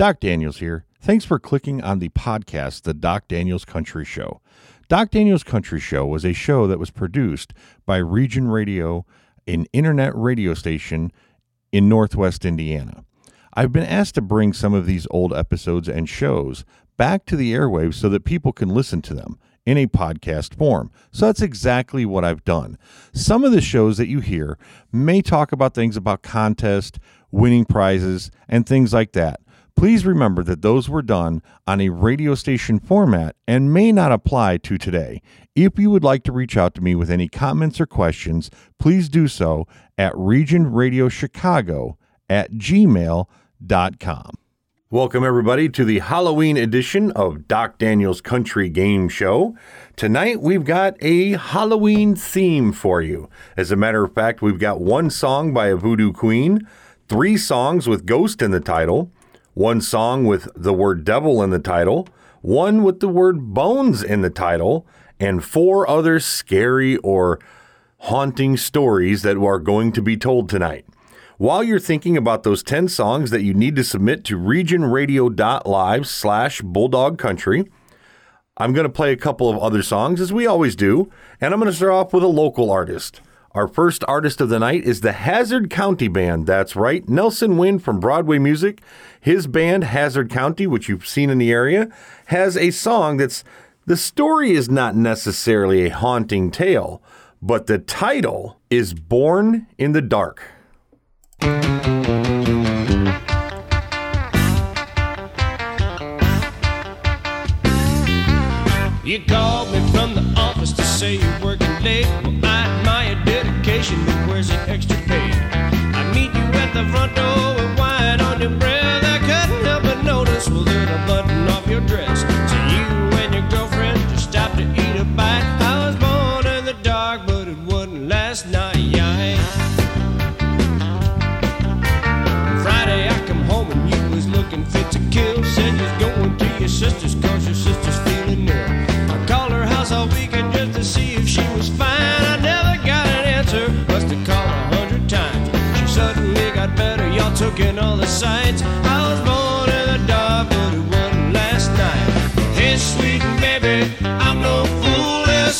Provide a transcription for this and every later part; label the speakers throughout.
Speaker 1: Doc Daniels here. Thanks for clicking on the podcast, The Doc Daniels Country Show. Doc Daniels Country Show was a show that was produced by Region Radio, an internet radio station in Northwest Indiana. I've been asked to bring some of these old episodes and shows back to the airwaves so that people can listen to them in a podcast form. So that's exactly what I've done. Some of the shows that you hear may talk about things about contest, winning prizes, and things like that. Please remember that those were done on a radio station format and may not apply to today. If you would like to reach out to me with any comments or questions, please do so at regionradiochicago at gmail.com. Welcome, everybody, to the Halloween edition of Doc Daniels Country Game Show. Tonight, we've got a Halloween theme for you. As a matter of fact, we've got one song by a voodoo queen, three songs with ghost in the title, one song with the word devil in the title, one with the word bones in the title, and four other scary or haunting stories that are going to be told tonight. While you're thinking about those 10 songs that you need to submit to regionradio.live slash bulldog country, I'm going to play a couple of other songs as we always do, and I'm going to start off with a local artist. Our first artist of the night is the Hazard County Band. That's right, Nelson Wynn from Broadway Music. His band, Hazard County, which you've seen in the area, has a song that's the story is not necessarily a haunting tale, but the title is Born in the Dark.
Speaker 2: You called me from the office to say you're working late. Well, but where's the extra pay? I meet you at the front door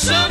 Speaker 2: fool,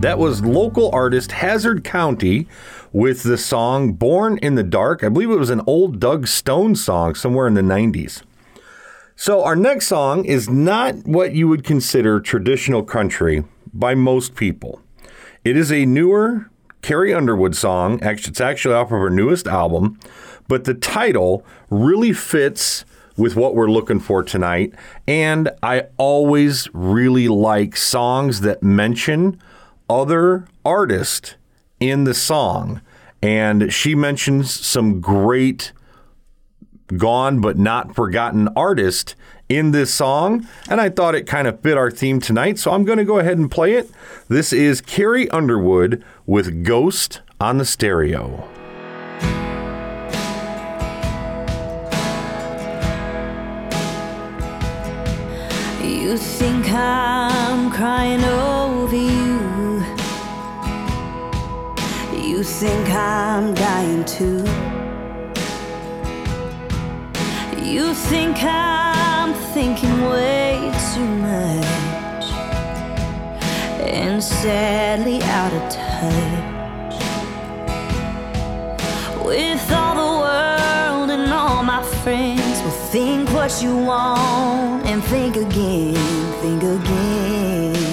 Speaker 2: That was
Speaker 1: local artist Hazard County with the song Born in the Dark. I believe it was an old Doug Stone song somewhere in the 90s. So, our next song is not what you would consider traditional country by most people. It is a newer Carrie Underwood song. It's actually off of her newest album, but the title really fits with what we're looking for tonight. And I always really like songs that mention other artist in the song. And she mentions some great gone but not forgotten artist in this song, and I thought it kind of fit our theme tonight, so I'm going to go ahead and play it. This is Carrie Underwood with Ghost on the Stereo.
Speaker 3: You think I'm crying over you. You think I'm dying too. You think I'm thinking way too much and sadly out of touch with all the world and all my friends. well think what you want and think again, think again.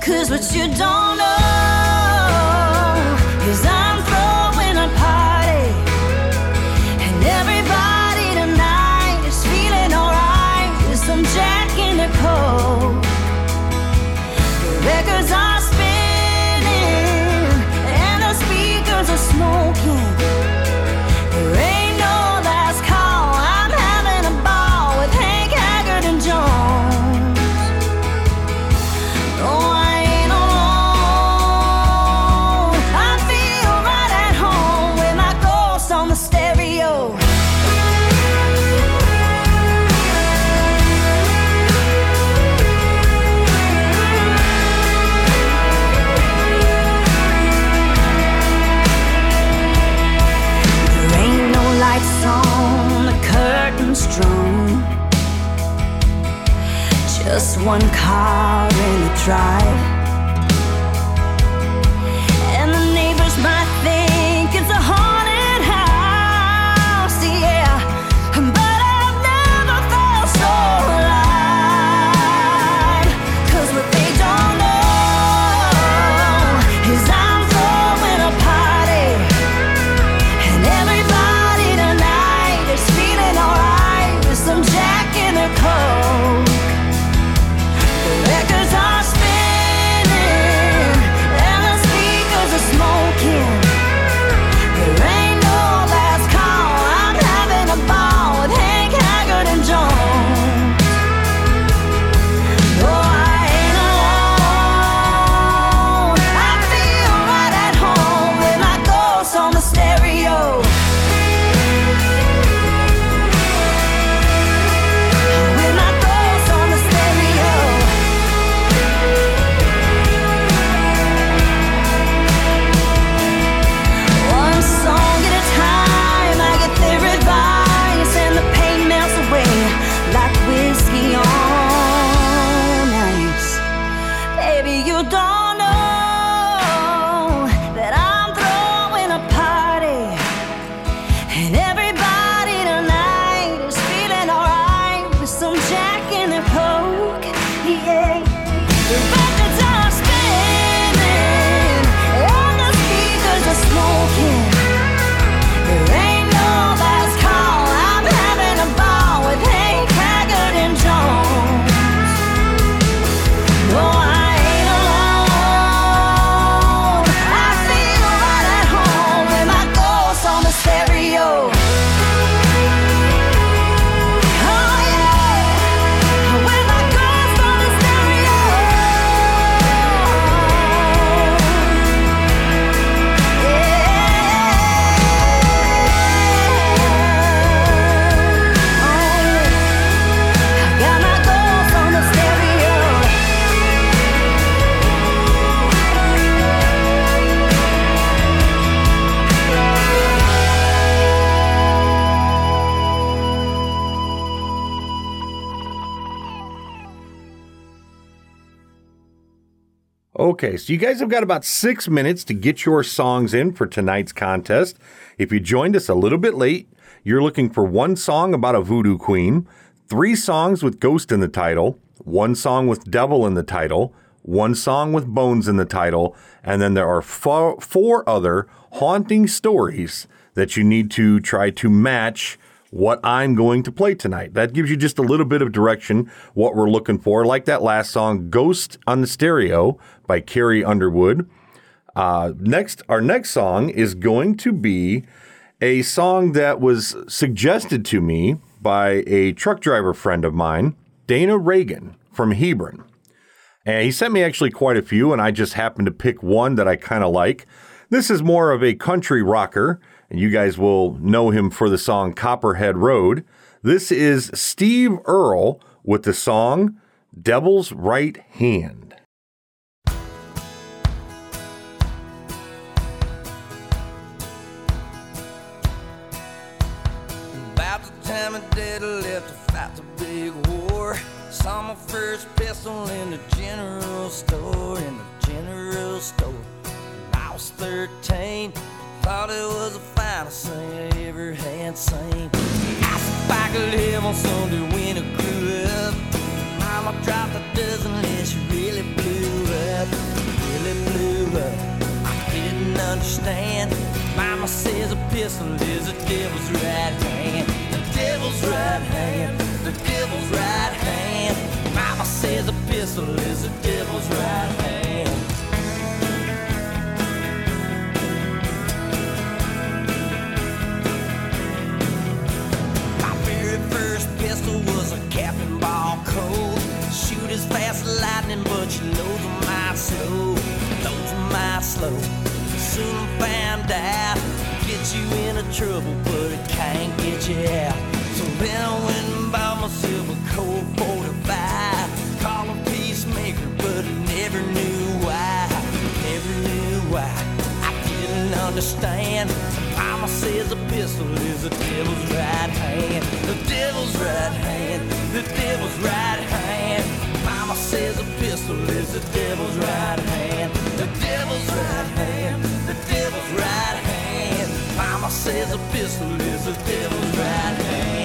Speaker 3: Cause what you don't know.
Speaker 1: Okay, so you guys have got about six minutes to get your songs in for tonight's contest. If you joined us a little bit late, you're looking for one song about a voodoo queen, three songs with ghost in the title, one song with devil in the title, one song with bones in the title, and then there are four, four other haunting stories that you need to try to match what I'm going to play tonight. That gives you just a little bit of direction what we're looking for, like that last song, Ghost on the Stereo by Carrie Underwood. Uh, next, our next song is going to be a song that was suggested to me by a truck driver friend of mine, Dana Reagan from Hebron. And he sent me actually quite a few, and I just happened to pick one that I kind of like. This is more of a country rocker, and you guys will know him for the song Copperhead Road. This is Steve Earle with the song Devil's Right Hand.
Speaker 4: Saw my first pistol in the general store, in the general store. I was 13, had seen. I I live on Sunday when I grew up, Mama dropped a dozen and she really blew up, really blew up. I didn't understand. Mama says a pistol is the devil's right hand. The devil's right hand. The devil's right hand. Mama says a pistol is the devil's right hand. Pistol was a cap and ball Colt. Shoot as fast as lightning, but you loads them might slow. Them might slow. Soon I found out, get you into trouble, but it can't get you out. So then I went and bought myself a Colt 45. Call a peacemaker, but I never knew why. Never knew why. I didn't understand. Mama says a pistol is the devil's right hand. The devil's right hand. The devil's right hand. Mama says a pistol is the devil's right hand. The devil's right hand. The devil's right hand. Mama says a pistol is the devil's right hand.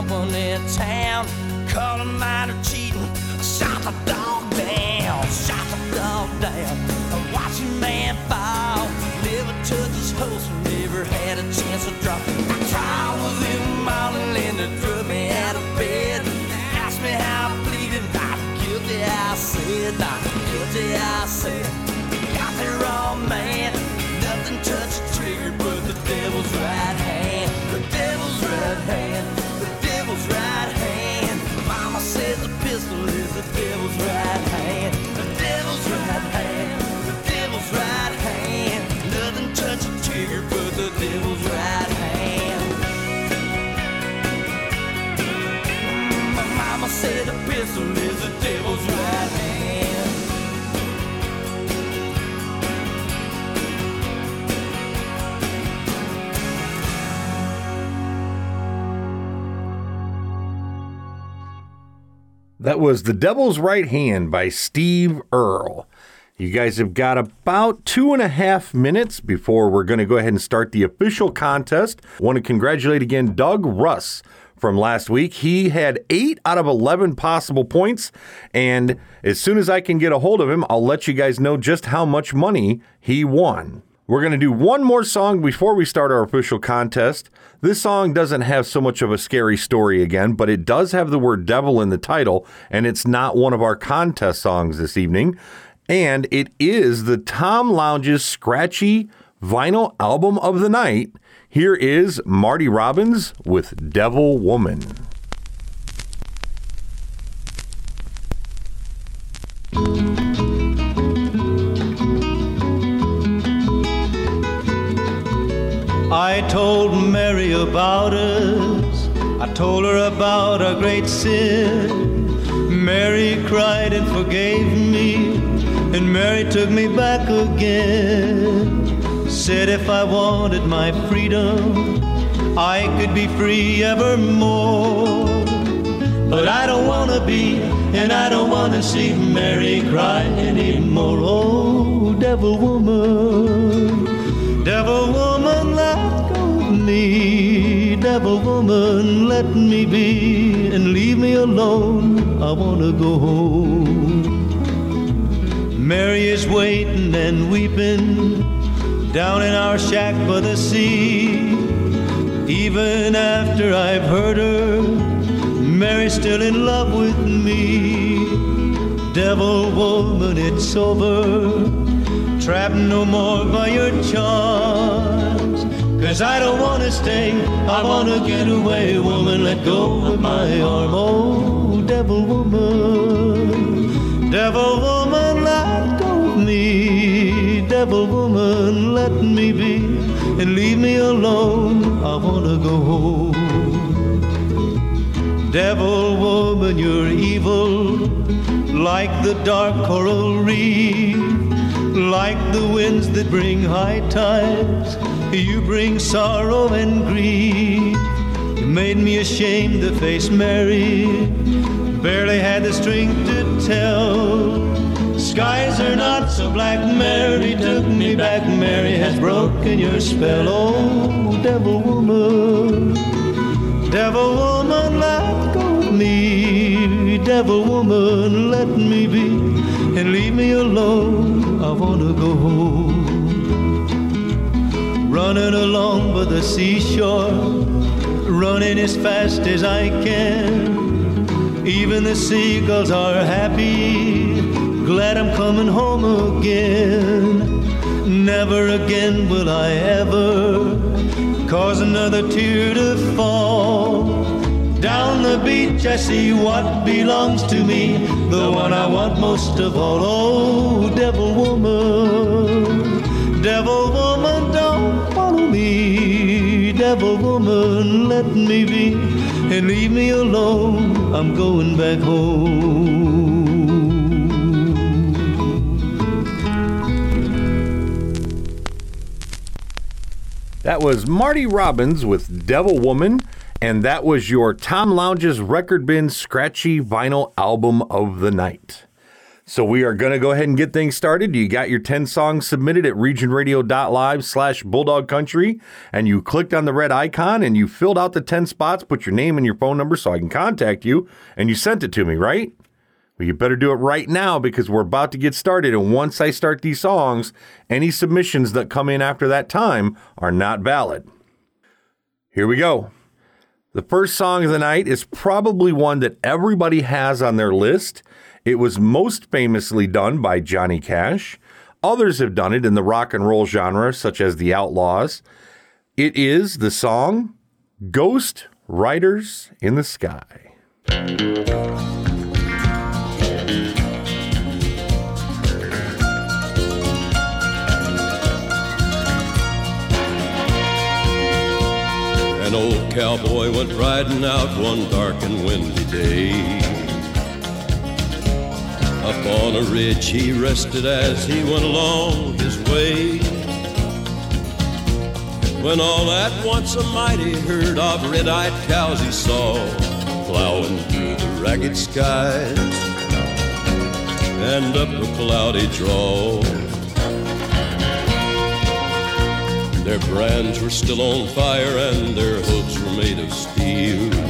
Speaker 4: Company town. Caught a miner cheating. Shot the dog down. Shot the dog down. I watched a man fall. Never touched his host. Never had a chance to drop. I
Speaker 1: That was The Devil's Right Hand by Steve Earle. You guys have got about two and a half minutes before we're going to go ahead and start the official contest. want to congratulate again Doug Russ from last week. He had eight out of 11 possible points. And as soon as I can get a hold of him, I'll let you guys know just how much money he won. We're going to do one more song before we start our official contest. This song doesn't have so much of a scary story again, but it does have the word devil in the title, and it's not one of our contest songs this evening. And it is the Tom Lounge's scratchy vinyl album of the night. Here is Marty Robbins with Devil Woman.
Speaker 5: I told Mary about us. I told her about our great sin. Mary cried and forgave me, and Mary took me back again. Said if I wanted my freedom, I could be free evermore. But I don't wanna be, and I don't wanna see Mary cry anymore. Oh, devil woman. Devil woman, go of. Devil woman, let me be and leave me alone. I wanna go home. Mary is waiting and weeping down in our shack by the sea. Even after I've hurt her, Mary's still in love with me. Devil woman, it's over trapped no more by your charms. Cause I don't wanna stay, I wanna get away. Woman, let go of my arm. Oh, devil woman, devil woman, let go of me. Devil woman, let me be and leave me alone. I wanna go home. Devil woman, you're evil, like the dark coral reef, like the winds that bring high tides. You bring sorrow and grief. You made me ashamed to face Mary. Barely had the strength to tell. Skies are not so black. Mary took me back. Mary has broken your spell. Oh, devil woman. Devil woman, let go of me. Devil woman, let me be and leave me alone. I wanna go home. Running along by the seashore, running as fast as I can. Even the seagulls are happy, glad I'm coming home again. Never again will I ever cause another tear to fall. Down the beach, I see what belongs to me, the one I want most of all. Oh, devil woman, devil woman. Devil woman, let me be and leave me alone. I'm going back home.
Speaker 1: That was Marty Robbins with Devil Woman, and that was your Tom Lounge's Record Bin Scratchy Vinyl Album of the Night. So we are going to go ahead and get things started. You got your 10 songs submitted at regionradio.live slash bulldog country, and you clicked on the red icon and you filled out the 10 spots, put your name and your phone number so I can contact you, and you sent it to me, right? Well, you better do it right now because we're about to get started. And once I start these songs, any submissions that come in after that time are not valid. Here we go. The first song of the night is probably one that everybody has on their list. It was most famously done by Johnny Cash. Others have done it in the rock and roll genre, such as the Outlaws. It is the song Ghost Riders in the Sky.
Speaker 6: An old cowboy went riding out one dark and windy day. Up on a ridge he rested as he went along his way. When all at once a mighty herd of red-eyed cows he saw plowing through the ragged skies and up a cloudy draw. Their brands were still on fire and their hooves were made of steel.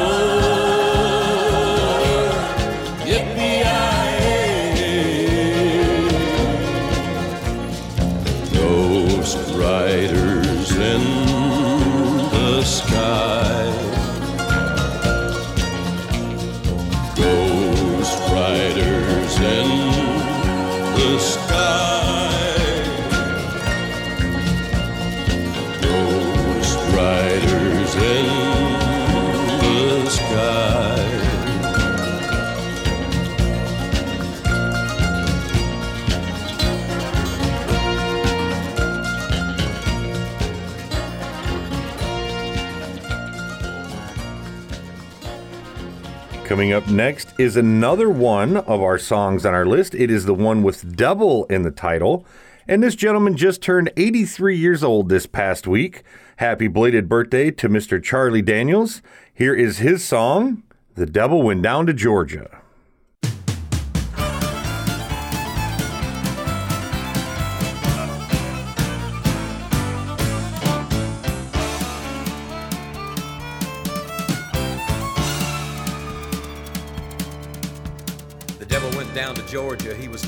Speaker 1: Coming up next is another one of our songs on our list. It is the one with Devil in the title. And this gentleman just turned 83 years old this past week. Happy belated birthday to Mr. Charlie Daniels. Here is his song, The Devil Went Down to Georgia.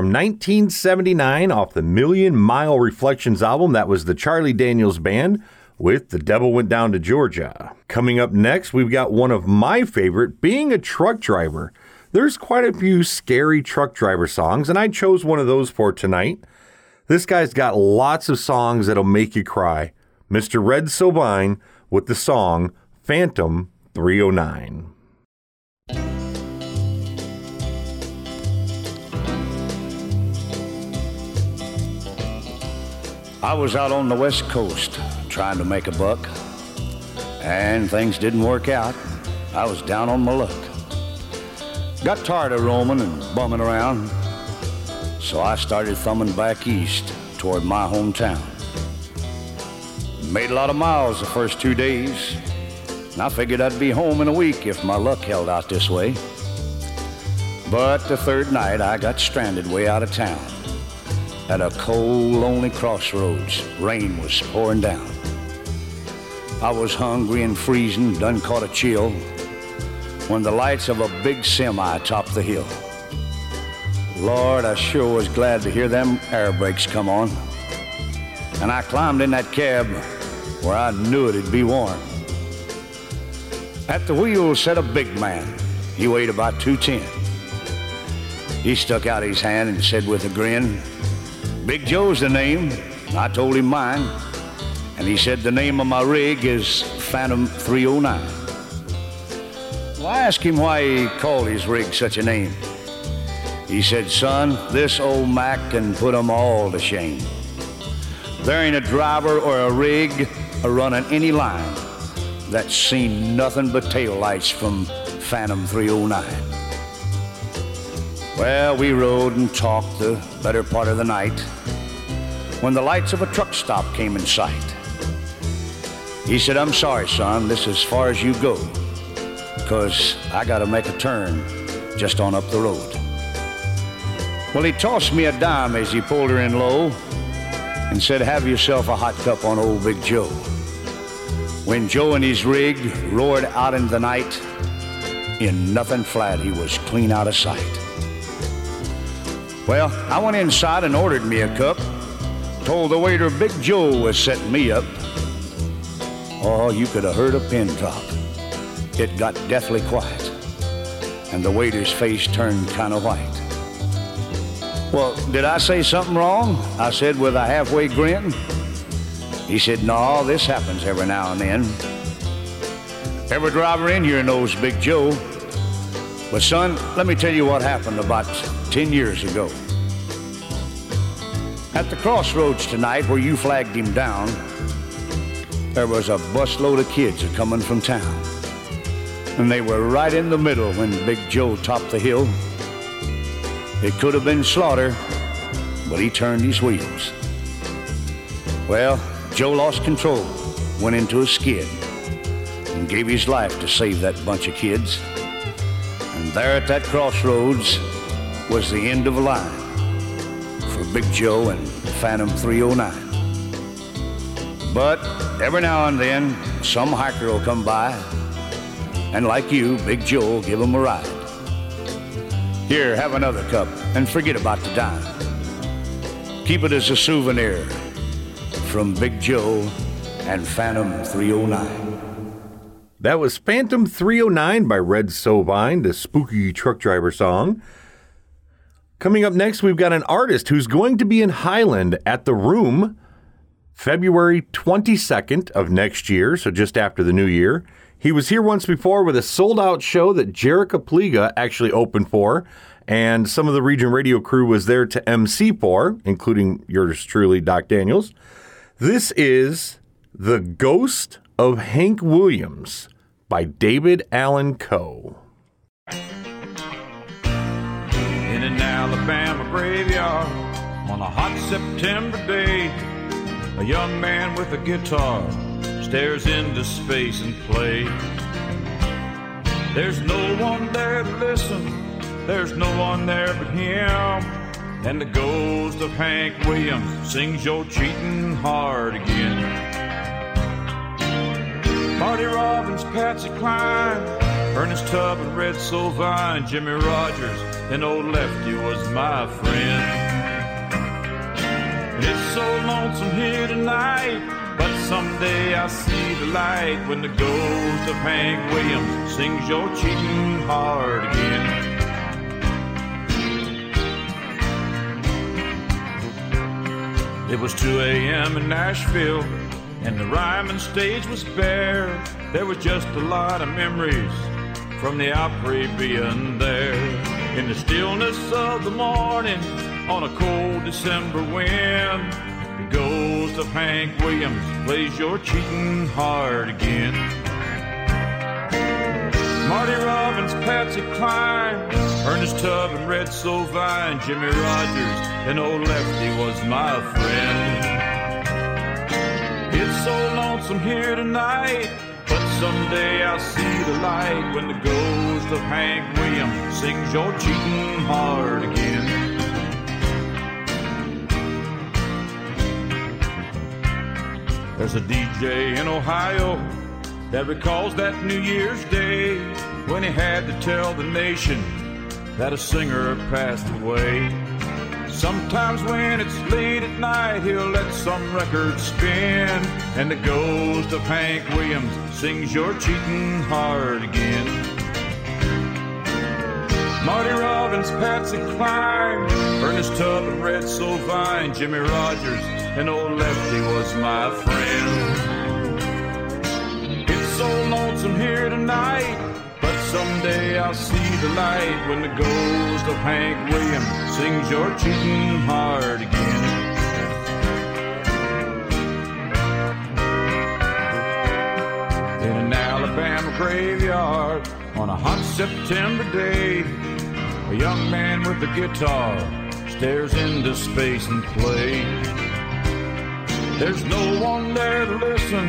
Speaker 1: From 1979 off the Million Mile Reflections album, that was the Charlie Daniels Band with The Devil Went Down to Georgia. Coming up next, we've got one of my favorite, being a truck driver. There's quite a few scary truck driver songs, and I chose one of those for tonight. This guy's got lots of songs that'll make you cry. Mr. Red Sovine with the song Phantom 309.
Speaker 7: I was out on the West Coast trying to make a buck, and things didn't work out. I was down on my luck. Got tired of roaming and bumming around, so I started thumbing back east toward my hometown. Made a lot of miles the first two days, and I figured I'd be home in a week if my luck held out this way. But the third night, I got stranded way out of town at a cold, lonely crossroads. Rain was pouring down. I was hungry and freezing, done caught a chill, when the lights of a big semi topped the hill. Lord, I sure was glad to hear them air brakes come on. And I climbed in that cab where I knew it'd be warm. At the wheel sat a big man. He weighed about 210. He stuck out his hand and said with a grin, Big Joe's the name. I told him mine. And he said the name of my rig is Phantom 309. Well, I asked him why he called his rig such a name. He said, son, this old Mack can put 'em all to shame. There ain't a driver or a rig a running any line that's seen nothing but tail lights from Phantom 309. Well, we rode and talked the better part of the night when the lights of a truck stop came in sight. He said, I'm sorry, son, this is as far as you go, because I got to make a turn just on up the road. Well, he tossed me a dime as he pulled her in low and said, Have yourself a hot cup on old Big Joe. When Joe and his rig roared out into the night, in nothing flat, he was clean out of sight. Well, I went inside and ordered me a cup. Told the waiter Big Joe was setting me up. Oh, you could have heard a pin drop. It got deathly quiet, and the waiter's face turned kind of white. Well, did I say something wrong? I said with a halfway grin. He said, No, this happens every now and then. Every driver in here knows Big Joe. But, son, let me tell you what happened about 10 years ago. At the crossroads tonight where you flagged him down, there was a busload of kids coming from town. And they were right in the middle when Big Joe topped the hill. It could have been slaughter, but he turned his wheels. Well, Joe lost control, went into a skid, and gave his life to save that bunch of kids. And there at that crossroads was the end of a line for Big Joe and Phantom 309. But every now and then, some hiker will come by, and like you, Big Joe will give him a ride. Here, have another cup, and forget about the dime. Keep it as a souvenir from Big Joe and Phantom 309.
Speaker 1: That was Phantom 309 by Red Sovine, the spooky truck driver song. Coming up next, we've got an artist who's going to be in Highland at the Room February 22nd of next year, so just after the new year. He was here once before with a sold out show that Jerica Pliga actually opened for, and some of the region radio crew was there to MC for, including yours truly, Doc Daniels. This is The Ghost of Hank Williams by David Allan Coe.
Speaker 8: Alabama graveyard on a hot September day. A young man with a guitar stares into space and plays. There's no one there to listen, there's no one there but him. And the ghost of Hank Williams sings your cheating heart again. Marty Robbins, Patsy Cline, Ernest Tubb and Red Sovine, Jimmie Rodgers, and old Lefty was my friend. It's so lonesome here tonight, but someday I'll see the light when the ghost of Hank Williams sings your cheating heart again. It was 2 a.m. in Nashville, and the Ryman stage was bare. There was just a lot of memories from the Opry being there. In the stillness of the morning, on a cold December wind, the ghost of Hank Williams plays your cheating heart again. Marty Robbins, Patsy Cline, Ernest Tubb and Red Sovine, Jimmie Rodgers, and old Lefty was my friend. It's so lonesome here tonight, but someday I'll see the light when the ghost of Hank Williams sings your cheating heart again. There's a DJ in Ohio that recalls that New Year's Day when he had to tell the nation that a singer passed away. Sometimes when it's late at night, he'll let some record spin, and the ghost of Hank Williams sings your cheating heart again. Marty Robbins, Patsy Cline, Ernest Tubb Red Sovine, Jimmie Rodgers, and old Lefty was my friend. It's so lonesome here tonight, but someday I'll see the light when the ghost of Hank Williams sings your cheating heart again. Graveyard on a hot September day, a young man with a guitar stares into space and plays. There's no one there to listen,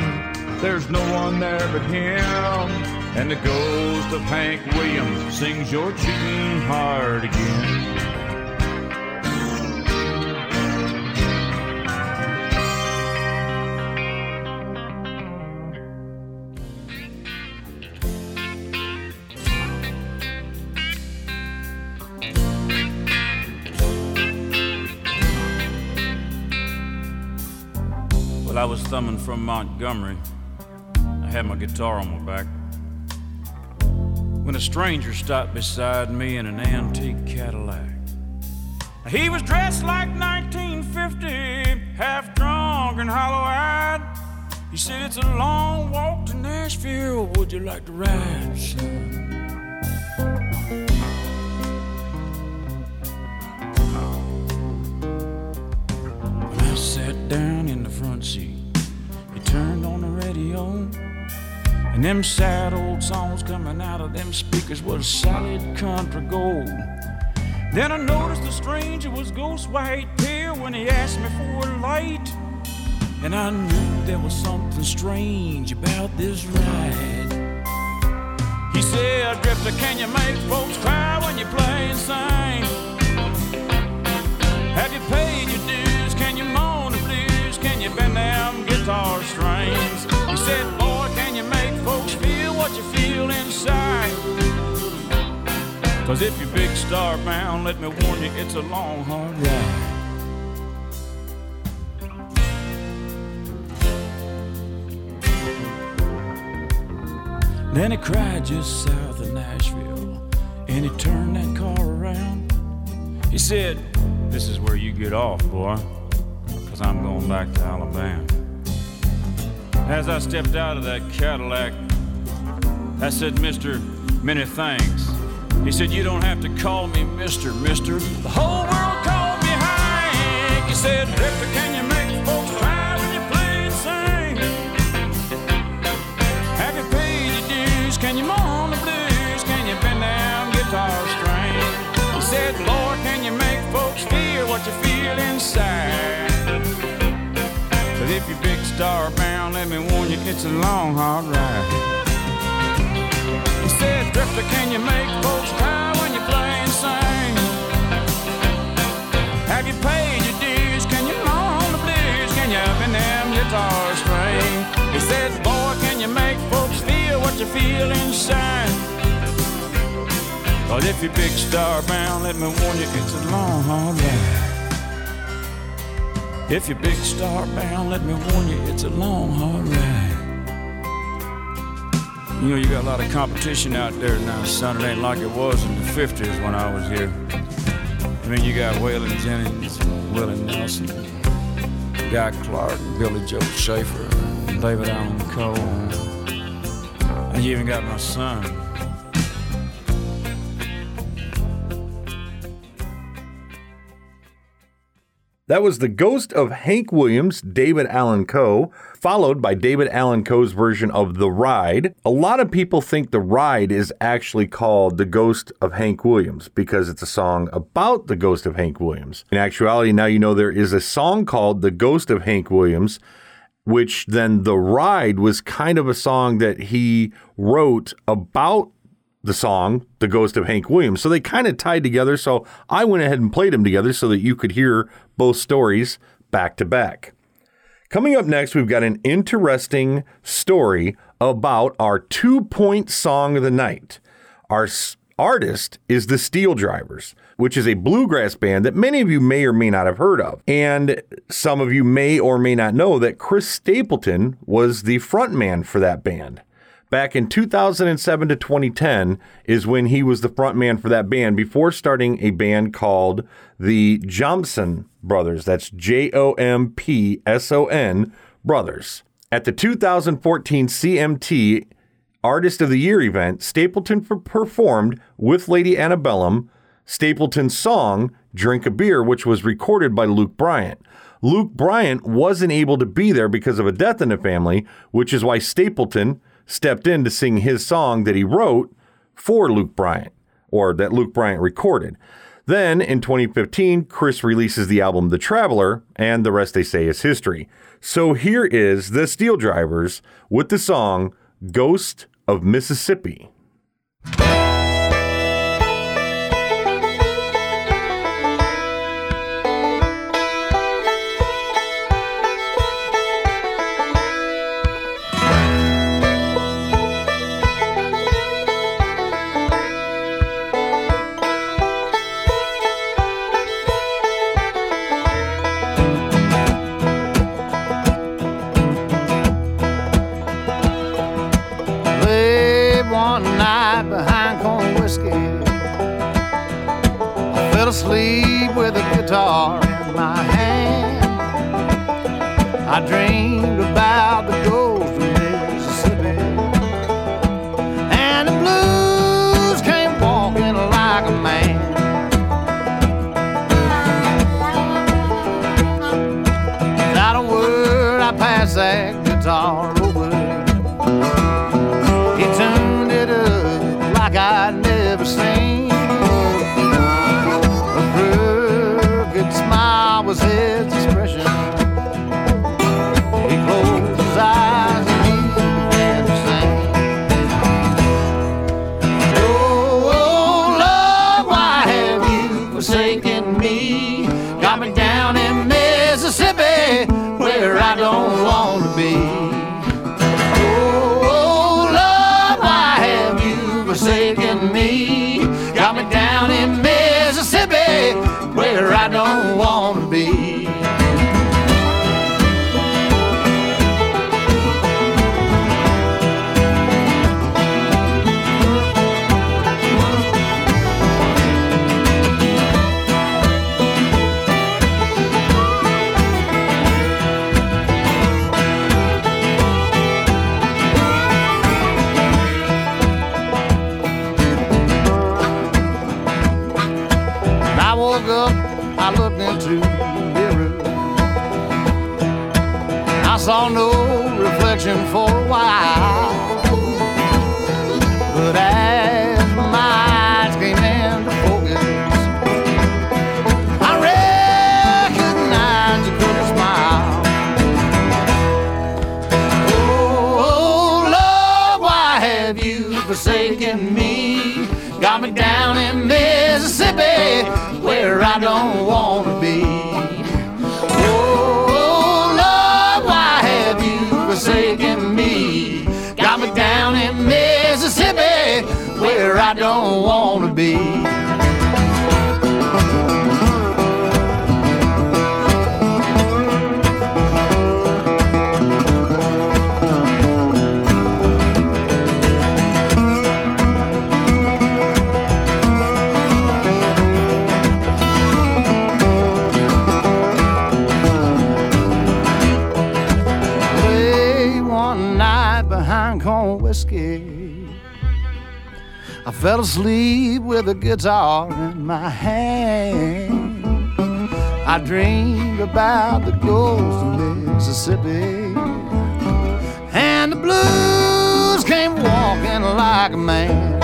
Speaker 8: there's no one there but him. And the ghost of Hank Williams sings your cheating heart again. Thumbing from Montgomery. I had my guitar on my back. When a stranger stopped beside me in an antique Cadillac. He was dressed like 1950, half drunk and hollow eyed. He said, It's a long walk to Nashville. Would you like to ride, son? I sat down in the front seat, turned on the radio. And them sad old songs coming out of them speakers was solid country gold. Then I noticed the stranger was ghost white pale when he asked me for a light. And I knew there was something strange about this ride. He said, Drifter, can you make folks cry when you play and sing? Have you paid your dues? Feel inside? Cause if you're big star bound, let me warn you, it's a long, hard ride. Then he cried just south of Nashville, and he turned that car around. He said, This is where you get off, boy, because I'm going back to Alabama. As I stepped out of that Cadillac, I said, Mister, many thanks. He said, You don't have to call me Mister, Mister. The whole world called me Hank. He said, Drifter, can you make folks cry when you play and sing? Have you paid your dues? Can you moan the blues? Can you bend down guitar strings? He said, Lord, can you make folks feel what you feel inside? But if you're big star bound, let me warn you, it's a long, hard ride. Said, Drifter, can you make folks cry when you play and sing? Have you paid your dues? Can you moan the blues? Can you bend them guitar strings? He said, Boy, can you make folks feel what you feel inside? But if you're big star bound, let me warn you, it's a long, hard ride. If you're big star bound, let me warn you, it's a long, hard ride. You know, you got a lot of competition out there now, son. It ain't like it was in the 50s when I was here. I mean, you got Waylon Jennings, Willie Nelson, Guy Clark, and Billy Joe Shaver, and David Allan Coe. And you even got my son.
Speaker 1: That was the ghost of Hank Williams, David Allan Coe, followed by David Allan Coe's version of The Ride. A lot of people think The Ride is actually called The Ghost of Hank Williams because it's a song about the ghost of Hank Williams. In actuality, now you know there is a song called The Ghost of Hank Williams, which then The Ride was kind of a song that he wrote about the song The Ghost of Hank Williams. So they kind of tied together. So I went ahead and played them together so that you could hear both stories back to back. Coming up next, we've got an interesting story about our two point song of the night. Our artist is the Steel Drivers, which is a bluegrass band that many of you may or may not have heard of. And some of you may or may not know that Chris Stapleton was the frontman for that band. Back in 2007 to 2010 is when he was the frontman for that band before starting a band called the Jompson Brothers. That's J O M P S O N Brothers. At the 2014 CMT Artist of the Year event, Stapleton performed with Lady Antebellum Stapleton's song Drink a Beer, which was recorded by Luke Bryant. Luke Bryant wasn't able to be there because of a death in the family, which is why Stapleton stepped in to sing his song that he wrote for Luke Bryant, or that Luke Bryant recorded. Then in 2015, Chris releases the album The Traveler, and the rest they say is history. So here is the Steel Drivers with the song Ghost of Mississippi.
Speaker 7: I don't want to be. Oh, love, why have you forsaken me? Got me down in Mississippi where I don't want to be.
Speaker 9: Fell asleep with a guitar in my hand. I dreamed about the ghost of Mississippi. And the blues came walking like a man.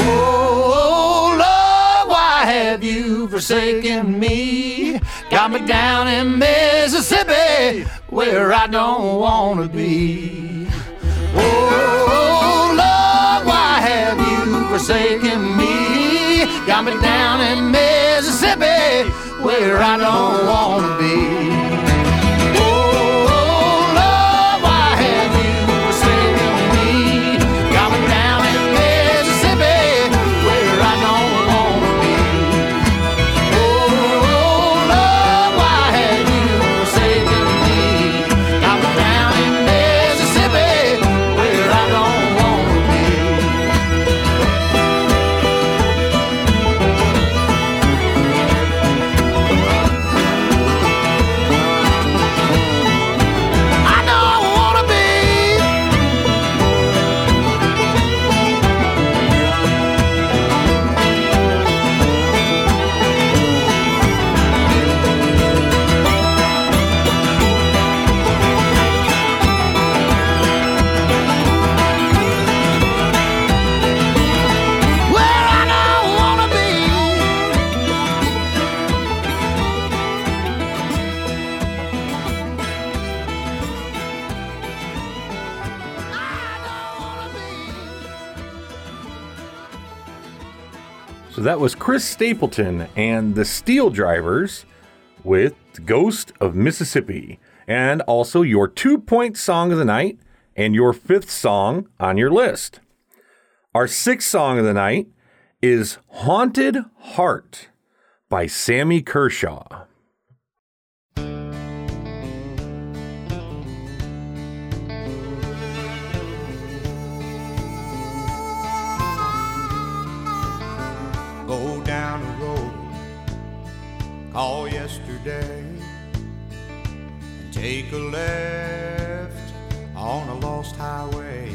Speaker 9: Oh, Lord, why have you forsaken me? Got me down in Mississippi where I don't want to be. Oh, forsaken me? Got me down in Mississippi where I don't want to be.
Speaker 1: Chris Stapleton and the Steel Drivers with Ghost of Mississippi. And also your two point song of the night and your fifth song on your list. Our sixth song of the night is Haunted Heart by Sammy Kershaw.
Speaker 10: Call yesterday and take a left on a lost highway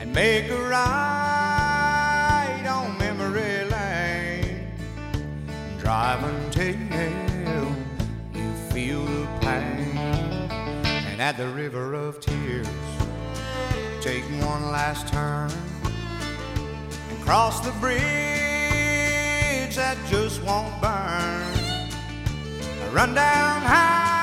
Speaker 10: and make a right on memory lane. Drive until you feel the pain. And at the river of tears take one last turn and cross the bridge that just won't burn. A rundown house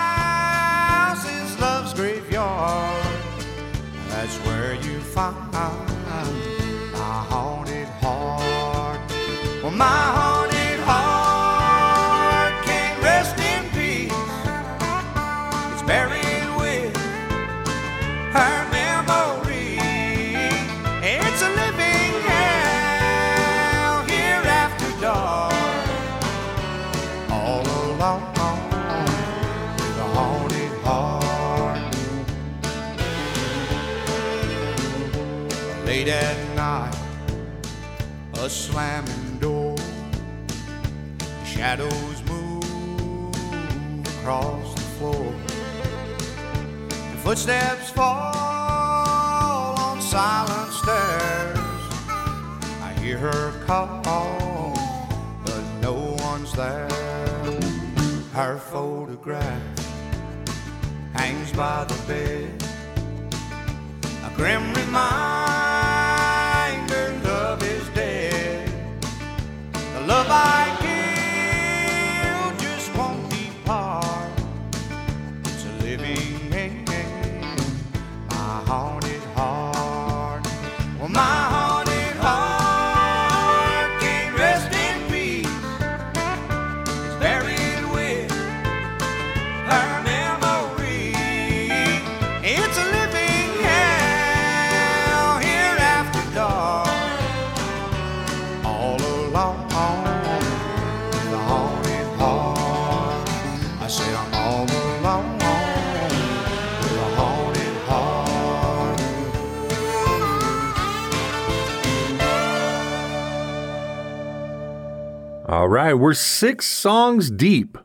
Speaker 1: right, we're six songs deep.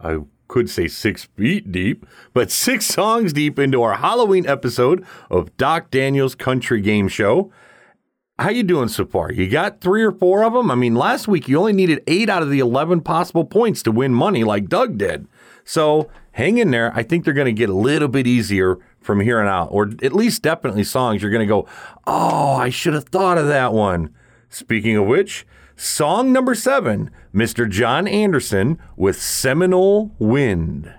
Speaker 1: I
Speaker 11: could say six feet deep, but six songs deep into our Halloween episode of Doc Daniels Country Game Show. How you doing so far? You got three or four of them? I mean, last week you only needed eight out of the 11 possible points to win money like Doug did. So hang in there. I think they're going to get a little bit easier from here on out, or at least definitely songs you're going to go, oh, I should have thought of that one. Speaking of which, song number seven, Mr. John Anderson with Seminole Wind.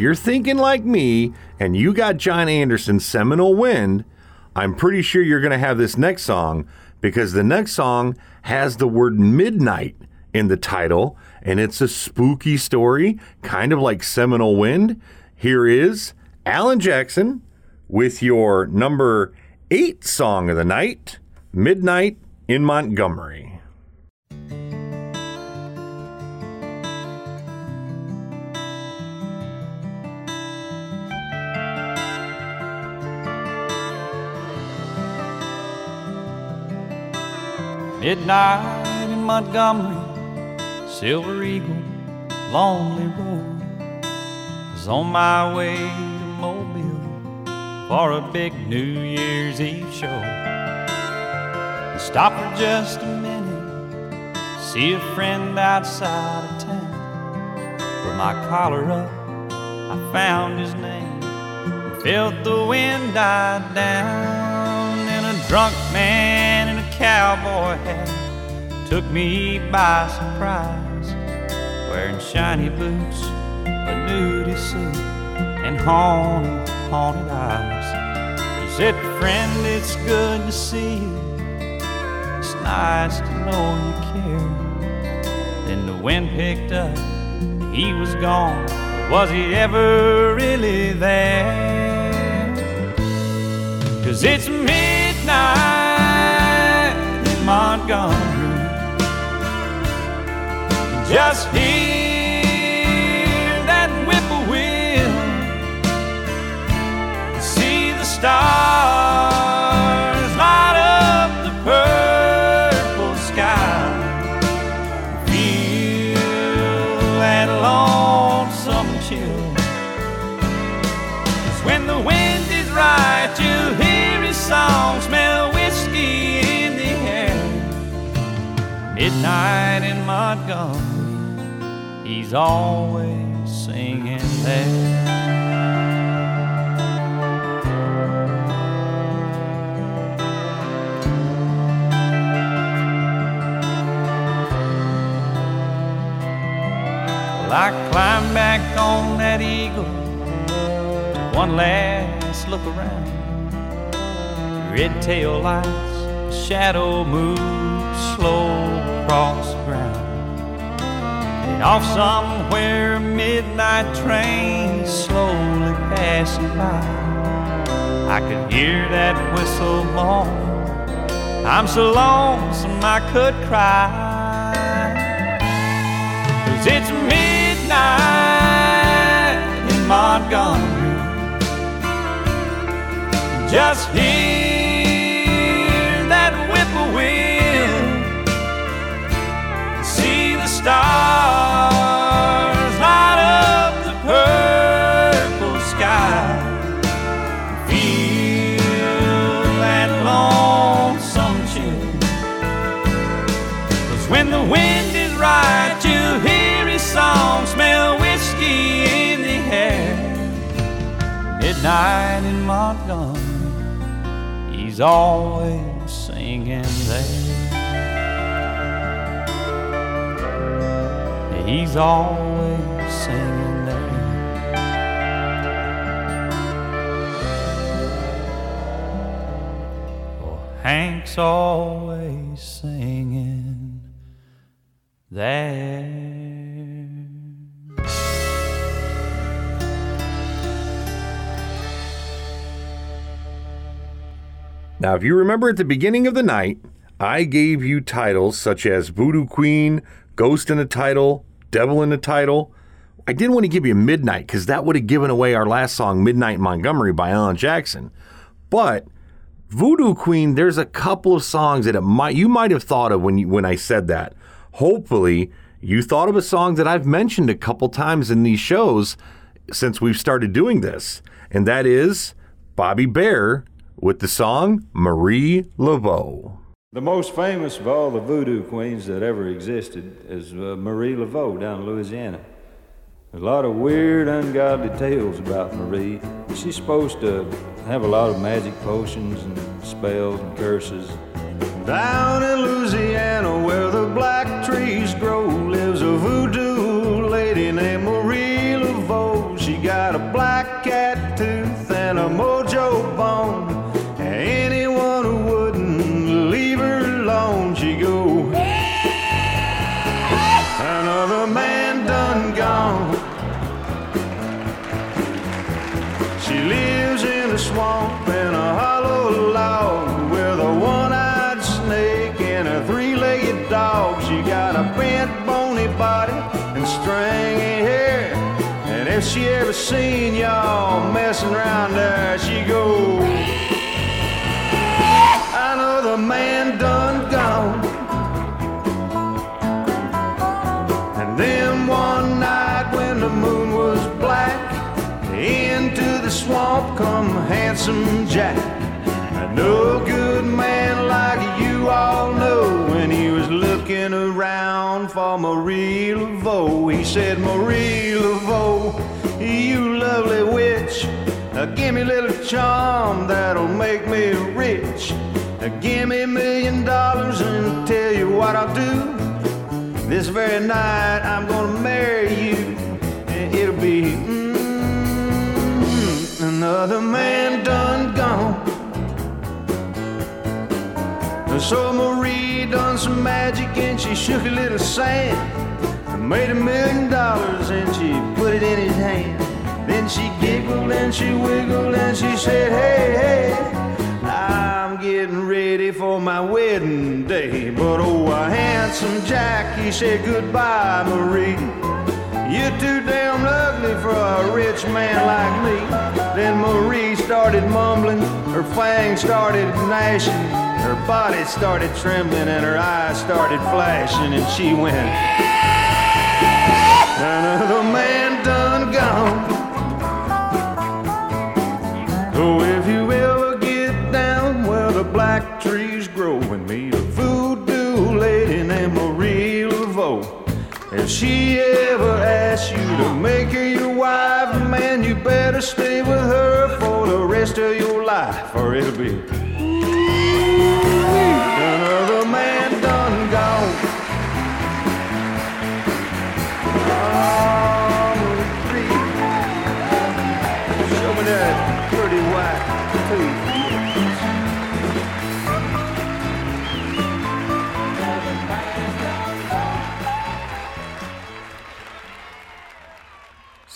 Speaker 1: You're
Speaker 11: thinking like me and you got John Anderson's Seminole Wind,
Speaker 1: I'm pretty sure you're going to have this next song because the next song has the word midnight in the title and it's a spooky story, kind of like Seminole Wind. Here is Alan Jackson with your number eight song of the night, Midnight in Montgomery.
Speaker 12: Midnight in Montgomery, Silver Eagle, Lonely Road. Was on my way to Mobile for a big New Year's Eve show. Stopped for just a minute, see a friend outside of town. Put my collar up, I found his name, and felt the wind die down. And a drunk man cowboy hat took me by surprise, wearing shiny boots, a nudie suit, and haunted, haunted eyes. He said, Friend, it's good to see you. It's nice to know you care. Then the wind picked up, he was gone. Was he ever really there? Cause it's midnight Montgomery. Just hear He's always singing there. Well, I climbed back on that eagle, one last look around. Red tail lights, shadow moves slow across off somewhere, a midnight train slowly passing by. I could hear that whistle moan. I'm so lonesome I could cry. Cause it's midnight in Montgomery. Just hear Montgomery, he's always singing there. He's always singing there. Oh, Hank's always singing there.
Speaker 1: Now, if you remember at the beginning of the night, I gave you titles such as Voodoo Queen, Ghost in a Title, Devil in a Title. I didn't want to give you Midnight because that would have given away our last song, Midnight Montgomery by Alan Jackson. But Voodoo Queen, there's a couple of songs that it might you might have thought of when you, when I said that. Hopefully, you thought of a song that I've mentioned a couple times in these shows since we've started doing this, and that is Bobby Bare with the song Marie Laveau.
Speaker 5: The most famous of all the voodoo queens that ever existed is uh, Marie Laveau down in Louisiana. There's a lot of weird, ungodly tales about Marie. She's supposed to have a lot of magic potions and spells and curses. Down in Louisiana, where the black trees grow, handsome Jack. No good man like you all know when he was looking around for Marie Laveau. He said, Marie Laveau, you lovely witch, uh, give me a little charm that'll make me rich. Uh, give me a million dollars and tell you what I'll do. This very night I'm gonna marry another man done gone. So Marie done some magic and she shook a little sand, and made a million dollars and she put it in his hand. Then she giggled and she wiggled and she said, Hey, hey, I'm getting ready for my wedding day. But oh, a handsome Jack, he said goodbye, Marie. You're too damn ugly for a rich man like me. Then Marie started mumbling, her fangs started gnashing, her body started trembling, and her eyes started flashing, and she went. Another man done gone. Oh, if you ever get down where the black trees grow and meet a voodoo lady named Marie Laveau. If she ever asks you to make her your wife, man, you better stay with her for the rest of your life, or it'll be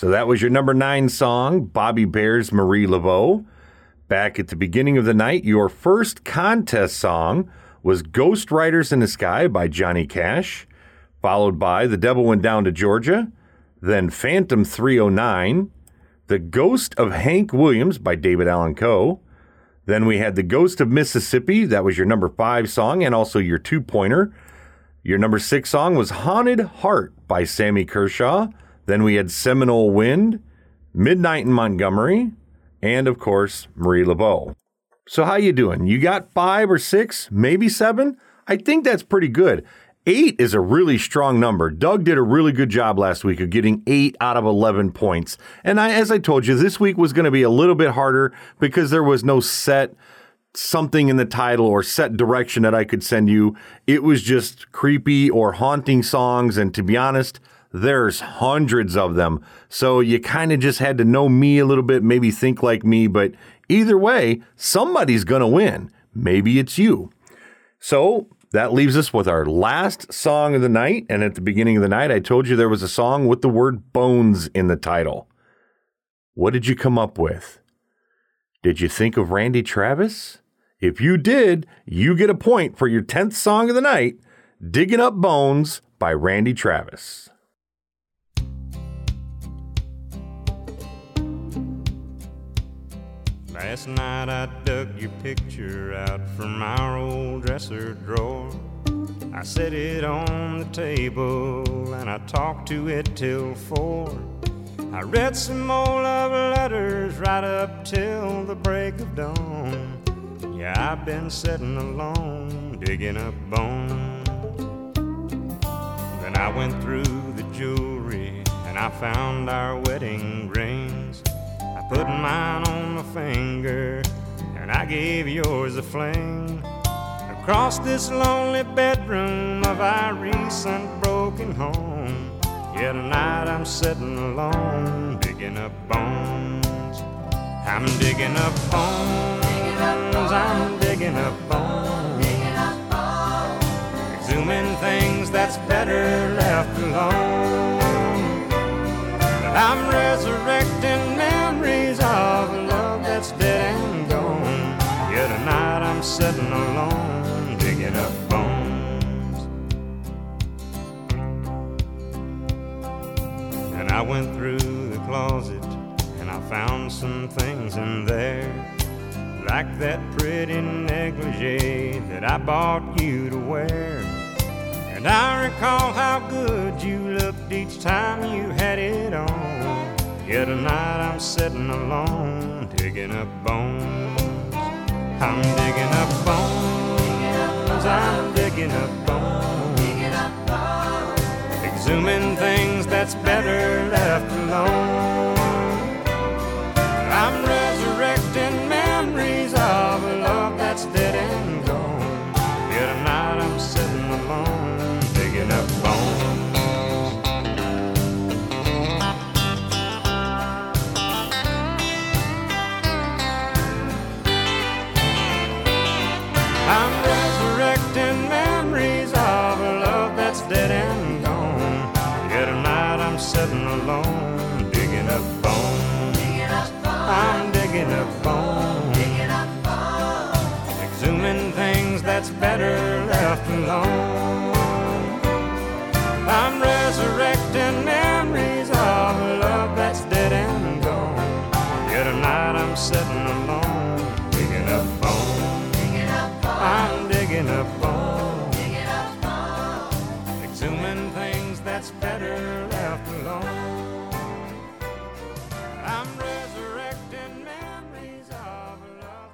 Speaker 1: So that was your number nine song, Bobby Bare's Marie Laveau. Back at the beginning of the night, your first contest song was Ghost Riders in the Sky by Johnny Cash, followed by The Devil Went Down to Georgia, then Phantom 309, The Ghost of Hank Williams by David Allan Coe. Then we had The Ghost of Mississippi, that was your number five song and also your two pointer. Your number six song was Haunted Heart by Sammy Kershaw. Then we had Seminole Wind, Midnight in Montgomery, and of course, Marie Laveau. So how you doing? You got five or six, maybe seven? I think that's pretty good. Eight is a really strong number. Doug did a really good job last week of getting eight out of 11 points. And I, as I told you, this week was going to be a little bit harder because there was no set something in the title or set direction that I could send you. It was just creepy or haunting songs. And to be honest, there's hundreds of them. So you kind of just had to know me a little bit, maybe think like me. But either way, somebody's going to win. Maybe it's you. So that leaves us with our last song of the night. And at the beginning of the night, I told you there was a song with the word bones in the title. What did you come up with? Did you think of Randy Travis? If you did, you get a point for your 10th song of the night, Digging Up Bones by Randy Travis.
Speaker 13: Last night I dug your picture out from our old dresser drawer. I set it on the table and I talked to it till four. I read some old love letters right up till the break of dawn. Yeah, I've been sitting alone, digging up bones. Then I went through the jewelry and I found our wedding rings. Put mine on my finger and I gave yours a fling. Across this lonely bedroom of our recent broken home. Yeah, tonight I'm sitting alone, digging up bones. I'm digging up bones. I'm digging up bones. Exhuming things that's better left alone. But I'm resurrecting sitting alone, digging up bones. And I went through the closet and I found some things in there, like that pretty negligee that I bought you to wear. And I recall how good you looked each time you had it on. Yet tonight I'm sitting alone, digging up bones.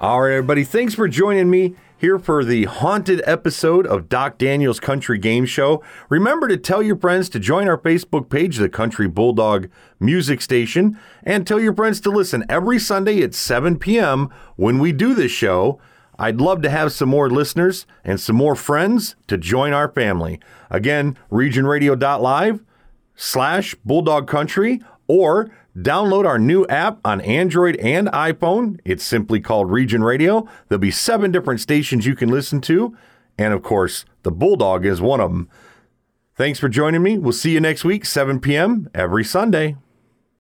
Speaker 1: All right, everybody. Thanks for joining me here for the haunted episode of Doc Daniels Country Game Show. Remember to tell your friends to join our Facebook page, the Country Bulldog Music Station, and tell your friends to listen every Sunday at 7 p.m. when we do this show. I'd love to have some more listeners and some more friends to join our family. Again, regionradio.live slash bulldog country or download our new app on Android and iPhone. It's simply called Region Radio. There'll be seven different stations you can listen to. And of course, the Bulldog is one of them. Thanks for joining me. We'll see you next week, 7 p.m. every Sunday.